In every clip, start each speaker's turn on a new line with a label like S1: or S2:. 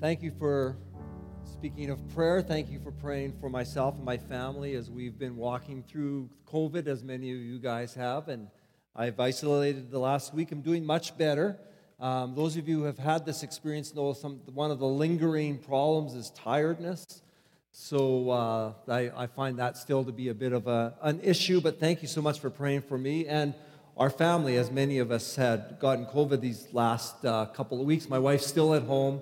S1: Thank you for speaking of prayer. Thank you for praying for myself and my family as we've been walking through COVID, as many of you guys have. And I've isolated the last week. I'm doing much better. Um, those of you who have had this experience know some, one of the lingering problems is tiredness. So uh, I, I, find that still to be a bit of a, an issue, but thank you so much for praying for me and our family, as many of us had gotten COVID these last uh, couple of weeks. My wife's still at home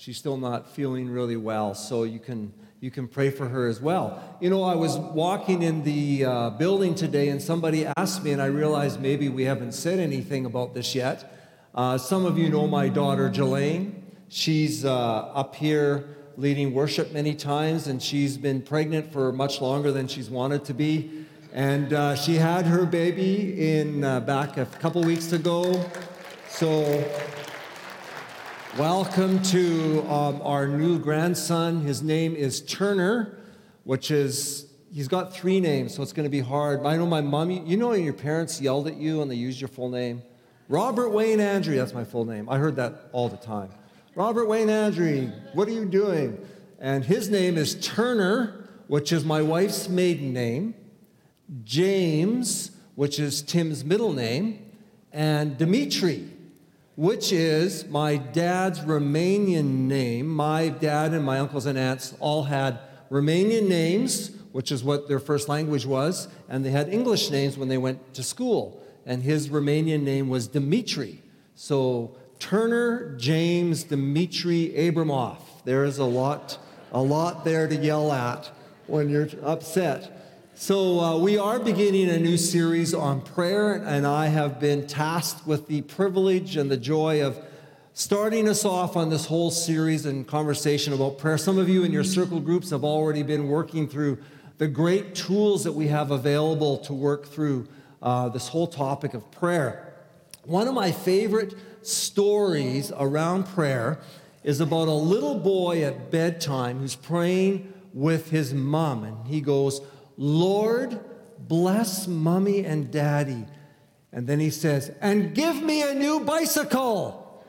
S1: she's still not feeling really well, so you can you can pray for her as well. You know, I was walking in the uh, building today, and somebody asked me, and I realized maybe we haven't said anything about this yet. Uh, some of you know my daughter Jelaine. She's uh, up here leading worship many times, and she's been pregnant for much longer than she's wanted to be. And uh, she had her baby in uh, back a couple weeks ago. So Welcome to um, our new grandson. His name is Turner, which is, he's got three names, so it's going to be hard. I know my mom, you know, your parents yelled at you and they used your full name? Robert Wayne Andrie, that's my full name. I heard that all the time. Robert Wayne Andrie, what are you doing? And his name is Turner, which is my wife's maiden name, James, which is Tim's middle name, and Dimitri, which is my dad's Romanian name. My dad and my uncles and aunts all had Romanian names, which is what their first language was, and they had English names when they went to school. And his Romanian name was Dimitri. So Turner James Dimitri Abramoff. There is a lot, a lot there to yell at when you're upset. So, uh, we are beginning a new series on prayer, and I have been tasked with the privilege and the joy of starting us off on this whole series and conversation about prayer. Some of you in your circle groups have already been working through the great tools that we have available to work through uh, this whole topic of prayer. One of my favorite stories around prayer is about a little boy at bedtime who's praying with his mom, and he goes, Lord, bless mommy and daddy. And then he says, and give me a new bicycle.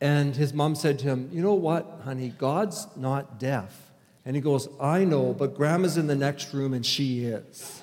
S1: And his mom said to him, You know what, honey? God's not deaf. And he goes, I know, but grandma's in the next room and she is.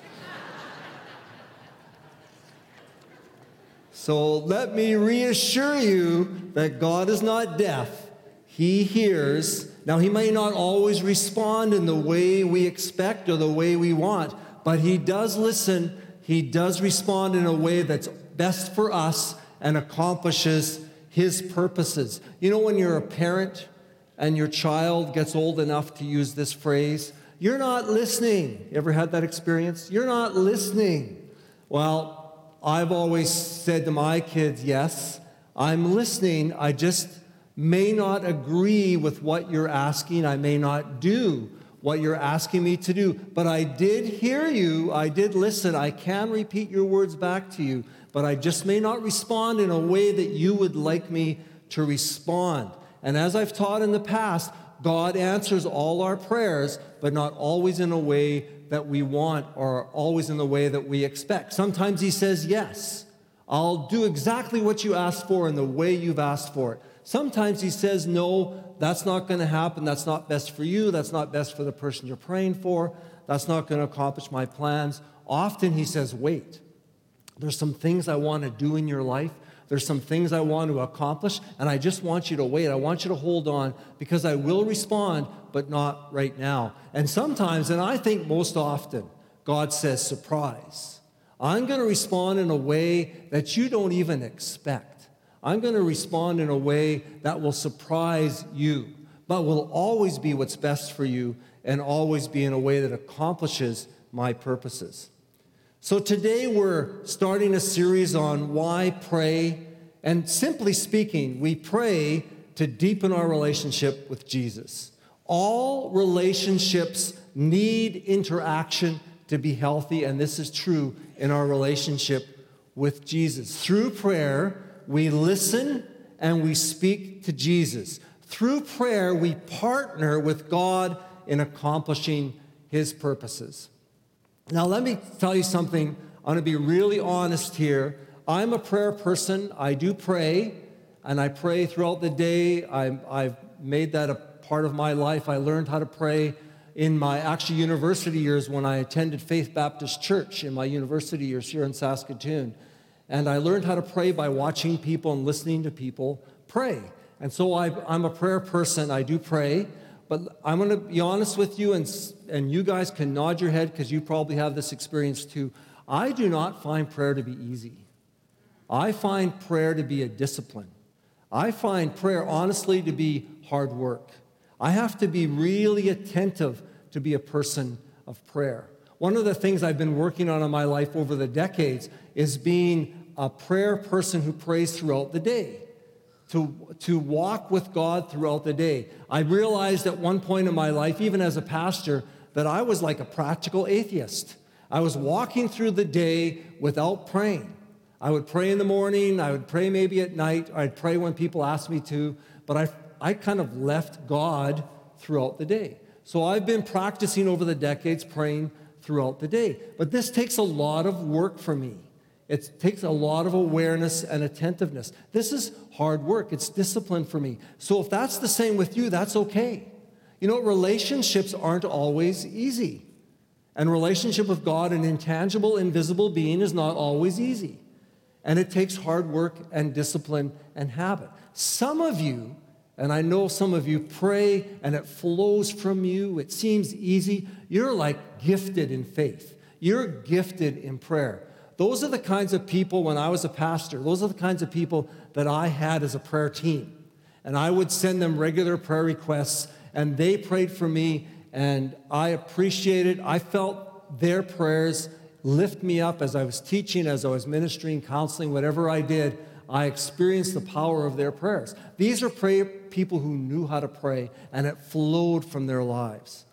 S1: so let me reassure you that God is not deaf. He hears now, he may not always respond in the way we expect or the way we want, but he does listen. He does respond in a way that's best for us and accomplishes his purposes. You know, when you're a parent and your child gets old enough to use this phrase, you're not listening. You ever had that experience? You're not listening. Well, I've always said to my kids, yes, I'm listening. I just may not agree with what you're asking. I may not do what you're asking me to do, but I did hear you. I did listen. I can repeat your words back to you, but I just may not respond in a way that you would like me to respond. And as I've taught in the past, God answers all our prayers, but not always in a way that we want or always in the way that we expect. Sometimes He says, Yes, I'll do exactly what you asked for in the way you've asked for it. Sometimes he says, No, that's not going to happen. That's not best for you. That's not best for the person you're praying for. That's not going to accomplish my plans. Often he says, Wait. There's some things I want to do in your life. There's some things I want to accomplish, and I just want you to wait. I want you to hold on because I will respond, but not right now. And sometimes, and I think most often, God says, Surprise. I'm going to respond in a way that you don't even expect. I'm going to respond in a way that will surprise you, but will always be what's best for you and always be in a way that accomplishes my purposes. So today we're starting a series on why pray. And simply speaking, we pray to deepen our relationship with Jesus. All relationships need interaction to be healthy, and this is true in our relationship with Jesus. Through prayer, we listen and we speak to Jesus. Through prayer, we partner with God in accomplishing his purposes. Now, let me tell you something. I'm going to be really honest here. I'm a prayer person. I do pray. and I pray throughout the day. I, I've made that a part of my life. I learned how to pray in my actually university years when I attended Faith Baptist Church in my university years here in Saskatoon. And I learned how to pray by watching people and listening to people pray. And so I, am a prayer person. I do pray. But I'm going to be honest with you, and, and you guys can nod your head because you probably have this experience too. I do not find prayer to be easy. I find prayer to be a discipline. I find prayer, honestly, to be hard work. I have to be really attentive to be a person of prayer. One of the things I've been working on in my life over the decades is being a prayer person who prays throughout the day, to, to walk with God throughout the day. I realized at one point in my life, even as a pastor, that I was like a practical atheist. I was walking through the day without praying. I would pray in the morning, I would pray maybe at night, I'd pray when people asked me to, but I, I kind of left God throughout the day. So I've been practicing over the decades praying throughout the day. But this takes a lot of work for me. It takes a lot of awareness and attentiveness. This is hard work, it's discipline for me. So if that's the same with you, that's okay. You know, relationships aren't always easy. And relationship with God, an intangible, invisible being, is not always easy. And it takes hard work and discipline and habit. Some of you, and I know some of you pray and it flows from you, it seems easy. You're like gifted in faith, you're gifted in prayer. Those are the kinds of people, when I was a pastor, those are the kinds of people that I had as a prayer team. And I would send them regular prayer requests, and they prayed for me, and I appreciated, I felt their prayers lift me up as I was teaching, as I was ministering, counseling, whatever I did. I experienced the power of their prayers. These are pray- people who knew how to pray, and it flowed from their lives.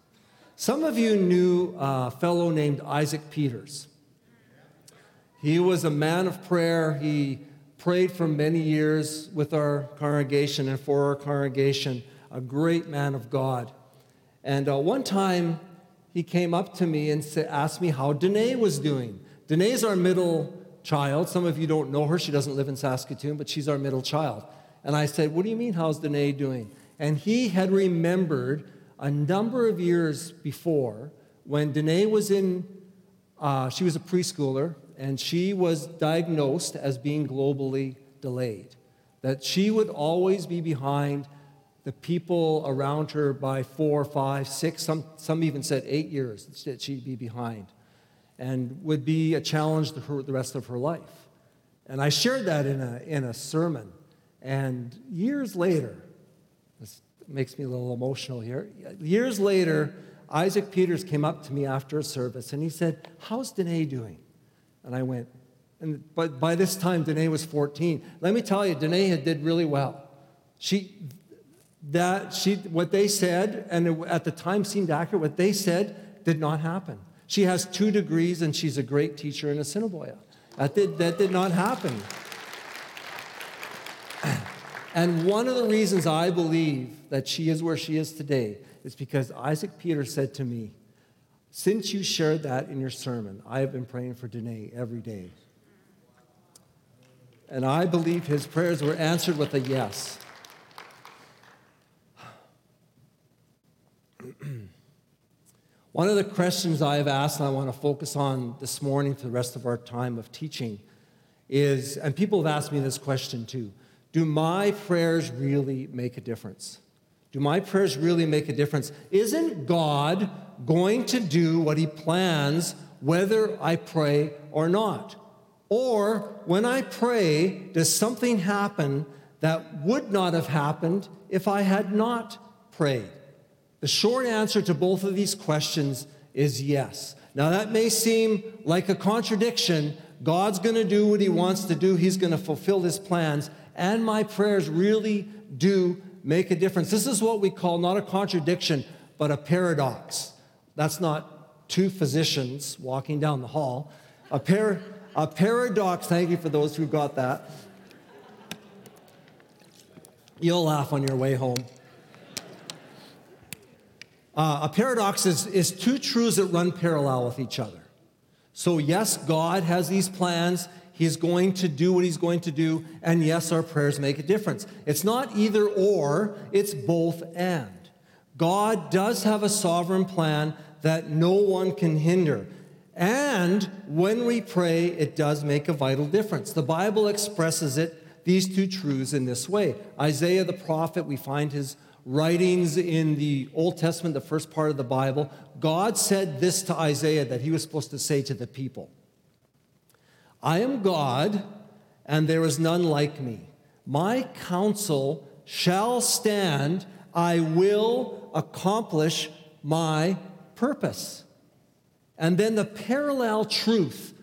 S1: Some of you knew a fellow named Isaac Peters. He was a man of prayer. He prayed for many years with our congregation and for our congregation, a great man of God. And uh, one time he came up to me and asked me how Danae was doing. Danae is our middle child. Some of you don't know her. She doesn't live in Saskatoon, but she's our middle child. And I said, What do you mean, how's Danae doing? And he had remembered a number of years before when Danae was in, uh, she was a preschooler, and she was diagnosed as being globally delayed. That she would always be behind the people around her by four, five, six, some, some even said eight years that she'd be behind, and would be a challenge to her the rest of her life. And I shared that in a, in a sermon. And years later, this makes me a little emotional here. Years later, Isaac Peters came up to me after a service and he said, How's Danae doing? And I went, and but by this time, Danae was 14. Let me tell you, Danae had did really well. She, that she, what they said, and it, at the time seemed accurate, what they said did not happen. She has two degrees and she's a great teacher in Assiniboia. That did, that did not happen. And one of the reasons I believe that she is where she is today is because Isaac Peter said to me, since you shared that in your sermon, I have been praying for Danae every day. And I believe his prayers were answered with a yes. One of the questions I have asked, and I want to focus on this morning for the rest of our time of teaching, is, and people have asked me this question too do my prayers really make a difference? Do my prayers really make a difference? Isn't God going to do what He plans whether I pray or not? Or when I pray, does something happen that would not have happened if I had not prayed? The short answer to both of these questions is yes. Now, that may seem like a contradiction. God's going to do what He wants to do, He's going to fulfill His plans, and my prayers really do make a difference. This is what we call not a contradiction, but a paradox. That's not two physicians walking down the hall. A, par- a paradox, thank you for those who got that. You'll laugh on your way home. Uh, a paradox is, is two truths that run parallel with each other. So, yes, God has these plans. He's going to do what He's going to do. And yes, our prayers make a difference. It's not either or, it's both and. God does have a sovereign plan that no one can hinder. And when we pray, it does make a vital difference. The Bible expresses it, these two truths, in this way. Isaiah the prophet, we find his writings in the Old Testament, the first part of the Bible. God said this to Isaiah that he was supposed to say to the people I am God, and there is none like me. My counsel shall stand, I will accomplish my purpose. And then the parallel truth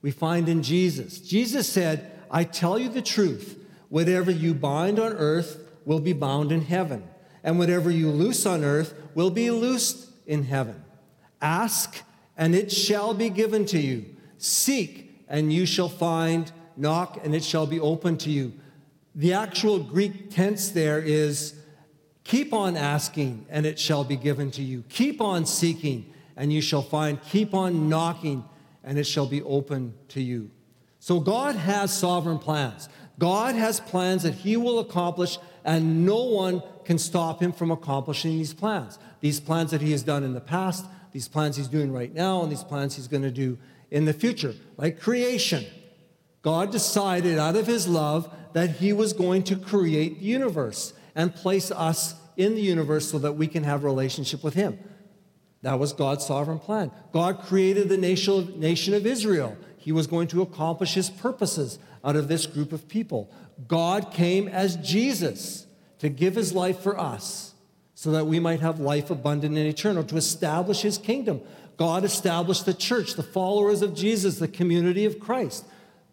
S1: we find in Jesus. Jesus said, I tell you the truth, whatever you bind on earth will be bound in heaven, and whatever you loose on earth will be loosed in heaven. Ask, and it shall be given to you. Seek, and you shall find. Knock, and it shall be opened to you. The actual Greek tense there is keep on asking, and it shall be given to you. Keep on seeking, and you shall find. Keep on knocking, and it shall be opened to you. So God has sovereign plans. God has plans that He will accomplish, and no one can stop Him from accomplishing these plans. These plans that He has done in the past, these plans He's doing right now, and these plans He's going to do in the future. Like creation, God decided out of His love that He was going to create the universe and place us in the universe so that we can have relationship with Him. That was God's sovereign plan. God created the nation, nation of Israel. He was going to accomplish his purposes out of this group of people. God came as Jesus to give his life for us so that we might have life abundant and eternal, to establish his kingdom. God established the church, the followers of Jesus, the community of Christ.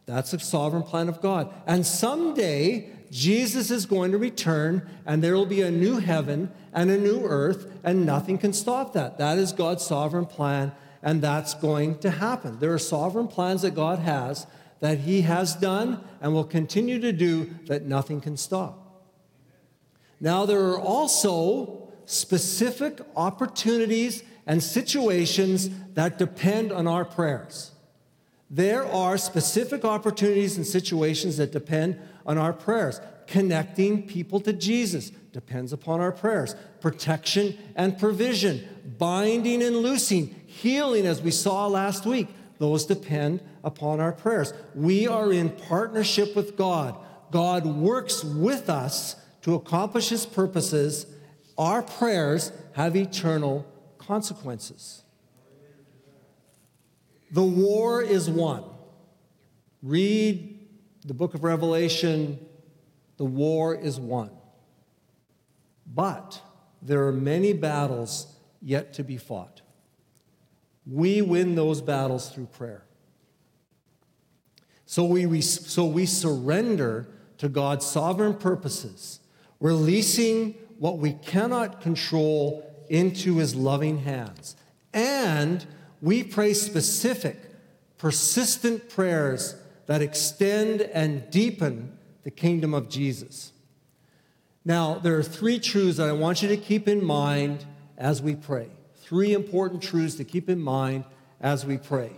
S1: That's a sovereign plan of God. And someday, Jesus is going to return, and there will be a new heaven and a new earth, and nothing can stop that. That is God's sovereign plan, and that's going to happen. There are sovereign plans that God has that He has done and will continue to do that nothing can stop. Now, there are also specific opportunities and situations that depend on our prayers. There are specific opportunities and situations that depend on our prayers. Connecting people to Jesus depends upon our prayers. Protection and provision, binding and loosing, healing, as we saw last week, those depend upon our prayers. We are in partnership with God. God works with us to accomplish his purposes. Our prayers have eternal consequences. The war is won. Read the book of Revelation. The war is won. But there are many battles yet to be fought. We win those battles through prayer. So we, so we surrender to God's sovereign purposes, releasing what we cannot control into his loving hands. And we pray specific, persistent prayers that extend and deepen the kingdom of Jesus. Now, there are three truths that I want you to keep in mind as we pray. Three important truths to keep in mind as we pray.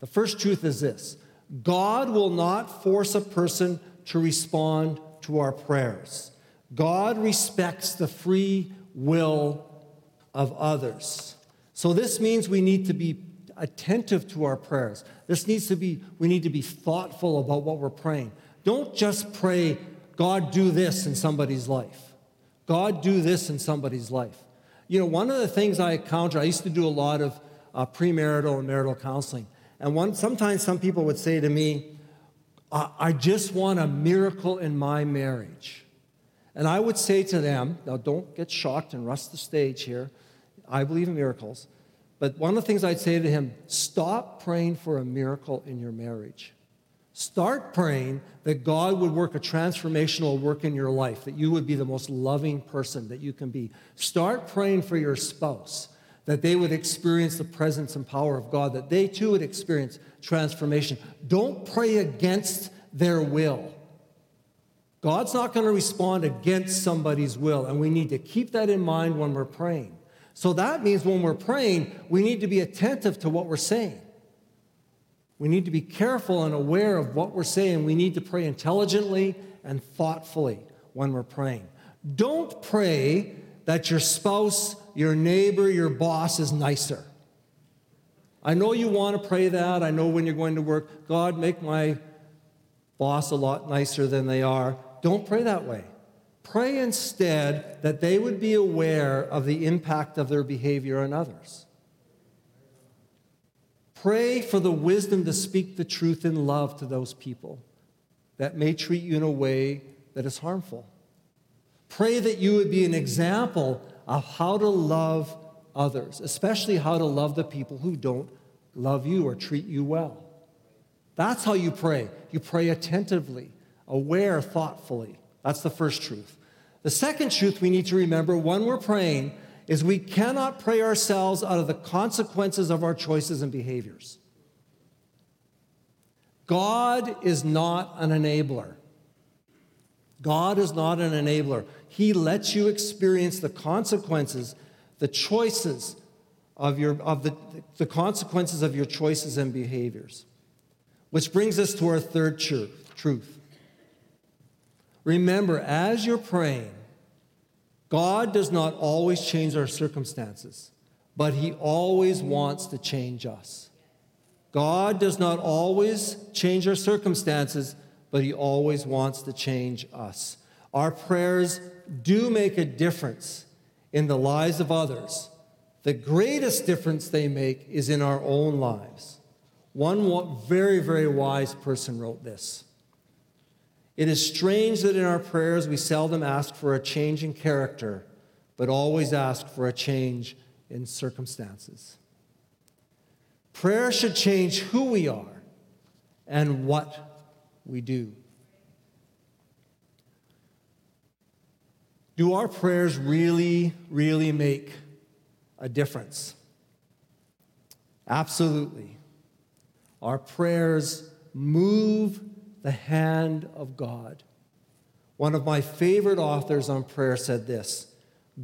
S1: The first truth is this God will not force a person to respond to our prayers. God respects the free will of others. So this means we need to be attentive to our prayers. This needs to be, we need to be thoughtful about what we're praying. Don't just pray, God, do this in somebody's life. God, do this in somebody's life. You know, one of the things I encounter, I used to do a lot of uh, premarital and marital counseling. And one, sometimes some people would say to me, I just want a miracle in my marriage. And I would say to them, now don't get shocked and rush the stage here. I believe in miracles. But one of the things I'd say to him stop praying for a miracle in your marriage. Start praying that God would work a transformational work in your life, that you would be the most loving person that you can be. Start praying for your spouse, that they would experience the presence and power of God, that they too would experience transformation. Don't pray against their will. God's not going to respond against somebody's will, and we need to keep that in mind when we're praying. So that means when we're praying, we need to be attentive to what we're saying. We need to be careful and aware of what we're saying. We need to pray intelligently and thoughtfully when we're praying. Don't pray that your spouse, your neighbor, your boss is nicer. I know you want to pray that. I know when you're going to work, God, make my boss a lot nicer than they are. Don't pray that way. Pray instead that they would be aware of the impact of their behavior on others. Pray for the wisdom to speak the truth in love to those people that may treat you in a way that is harmful. Pray that you would be an example of how to love others, especially how to love the people who don't love you or treat you well. That's how you pray. You pray attentively, aware, thoughtfully. That's the first truth. The second truth we need to remember when we're praying is we cannot pray ourselves out of the consequences of our choices and behaviors. God is not an enabler. God is not an enabler. He lets you experience the consequences, the choices of, your, of the, the consequences of your choices and behaviors. Which brings us to our third truth. Remember, as you're praying, God does not always change our circumstances, but He always wants to change us. God does not always change our circumstances, but He always wants to change us. Our prayers do make a difference in the lives of others. The greatest difference they make is in our own lives. One very, very wise person wrote this. It is strange that in our prayers we seldom ask for a change in character, but always ask for a change in circumstances. Prayer should change who we are and what we do. Do our prayers really, really make a difference? Absolutely. Our prayers move the hand of God. One of my favorite authors on prayer said this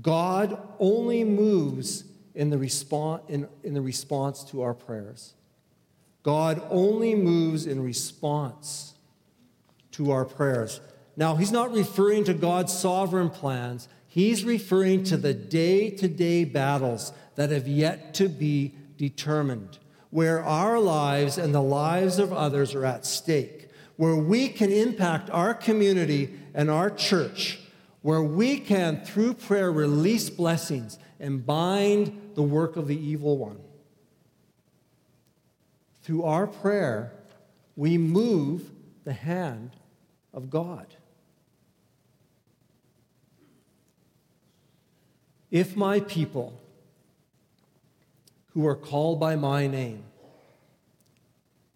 S1: God only moves in the, response, in, in the response to our prayers. God only moves in response to our prayers. Now, he's not referring to God's sovereign plans, he's referring to the day to day battles that have yet to be determined, where our lives and the lives of others are at stake, where we can impact our community and our church, where we can, through prayer, release blessings and bind the work of the evil one. Through our prayer, we move the hand of God. If my people, who are called by my name,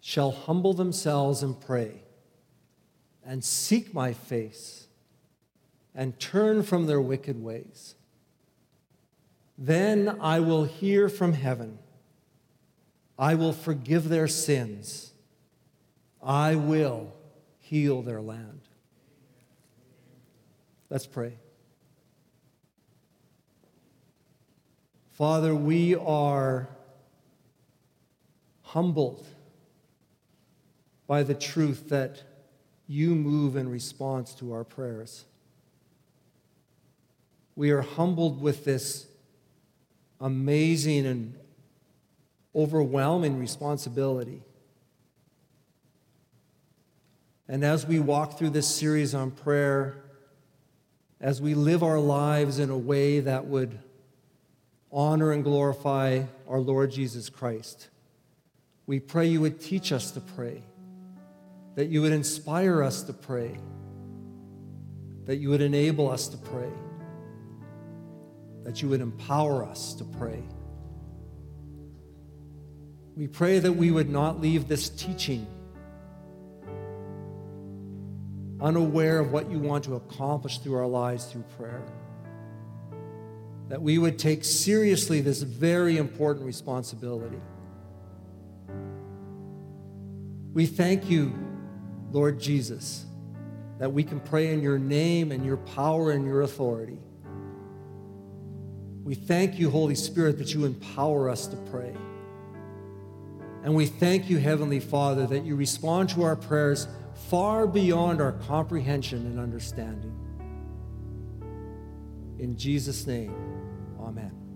S1: shall humble themselves and pray, and seek my face, and turn from their wicked ways, then I will hear from heaven. I will forgive their sins. I will heal their land. Let's pray. Father, we are humbled by the truth that you move in response to our prayers. We are humbled with this amazing and overwhelming responsibility. And as we walk through this series on prayer, as we live our lives in a way that would honor and glorify our Lord Jesus Christ. We pray you would teach us to pray, that you would inspire us to pray, that you would enable us to pray, that you would empower us to pray. We pray that we would not leave this teaching unaware of what you want to accomplish through our lives through prayer that we would take seriously this very important responsibility. We thank you, Lord Jesus, that we can pray in your name and your power and your authority. We thank you, Holy Spirit, that you empower us to pray. And we thank you, Heavenly Father, that you respond to our prayers far beyond our comprehension and understanding. In Jesus' name, amen.